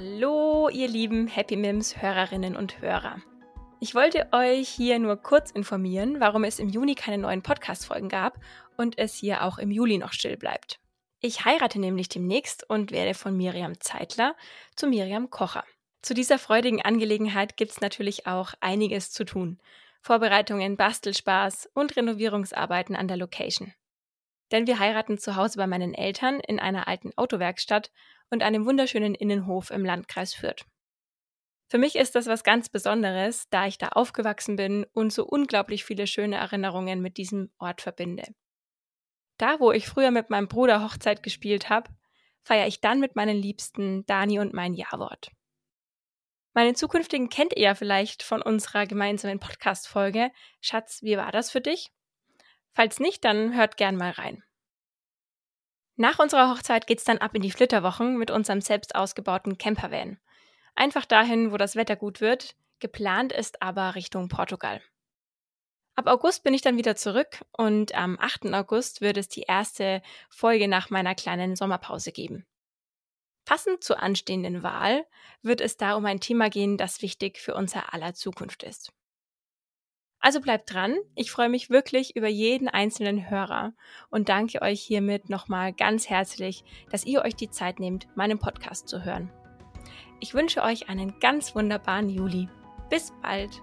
Hallo, ihr lieben Happy Mims Hörerinnen und Hörer. Ich wollte euch hier nur kurz informieren, warum es im Juni keine neuen Podcast-Folgen gab und es hier auch im Juli noch still bleibt. Ich heirate nämlich demnächst und werde von Miriam Zeitler zu Miriam Kocher. Zu dieser freudigen Angelegenheit gibt es natürlich auch einiges zu tun. Vorbereitungen, Bastelspaß und Renovierungsarbeiten an der Location. Denn wir heiraten zu Hause bei meinen Eltern in einer alten Autowerkstatt und einem wunderschönen Innenhof im Landkreis Fürth. Für mich ist das was ganz Besonderes, da ich da aufgewachsen bin und so unglaublich viele schöne Erinnerungen mit diesem Ort verbinde. Da, wo ich früher mit meinem Bruder Hochzeit gespielt habe, feiere ich dann mit meinen Liebsten Dani und mein Ja-Wort. Meine zukünftigen kennt ihr ja vielleicht von unserer gemeinsamen Podcast-Folge. Schatz, wie war das für dich? Falls nicht, dann hört gern mal rein. Nach unserer Hochzeit geht's dann ab in die Flitterwochen mit unserem selbst ausgebauten Campervan. Einfach dahin, wo das Wetter gut wird. Geplant ist aber Richtung Portugal. Ab August bin ich dann wieder zurück und am 8. August wird es die erste Folge nach meiner kleinen Sommerpause geben. Passend zur anstehenden Wahl wird es da um ein Thema gehen, das wichtig für unser aller Zukunft ist. Also bleibt dran. Ich freue mich wirklich über jeden einzelnen Hörer und danke euch hiermit nochmal ganz herzlich, dass ihr euch die Zeit nehmt, meinen Podcast zu hören. Ich wünsche euch einen ganz wunderbaren Juli. Bis bald.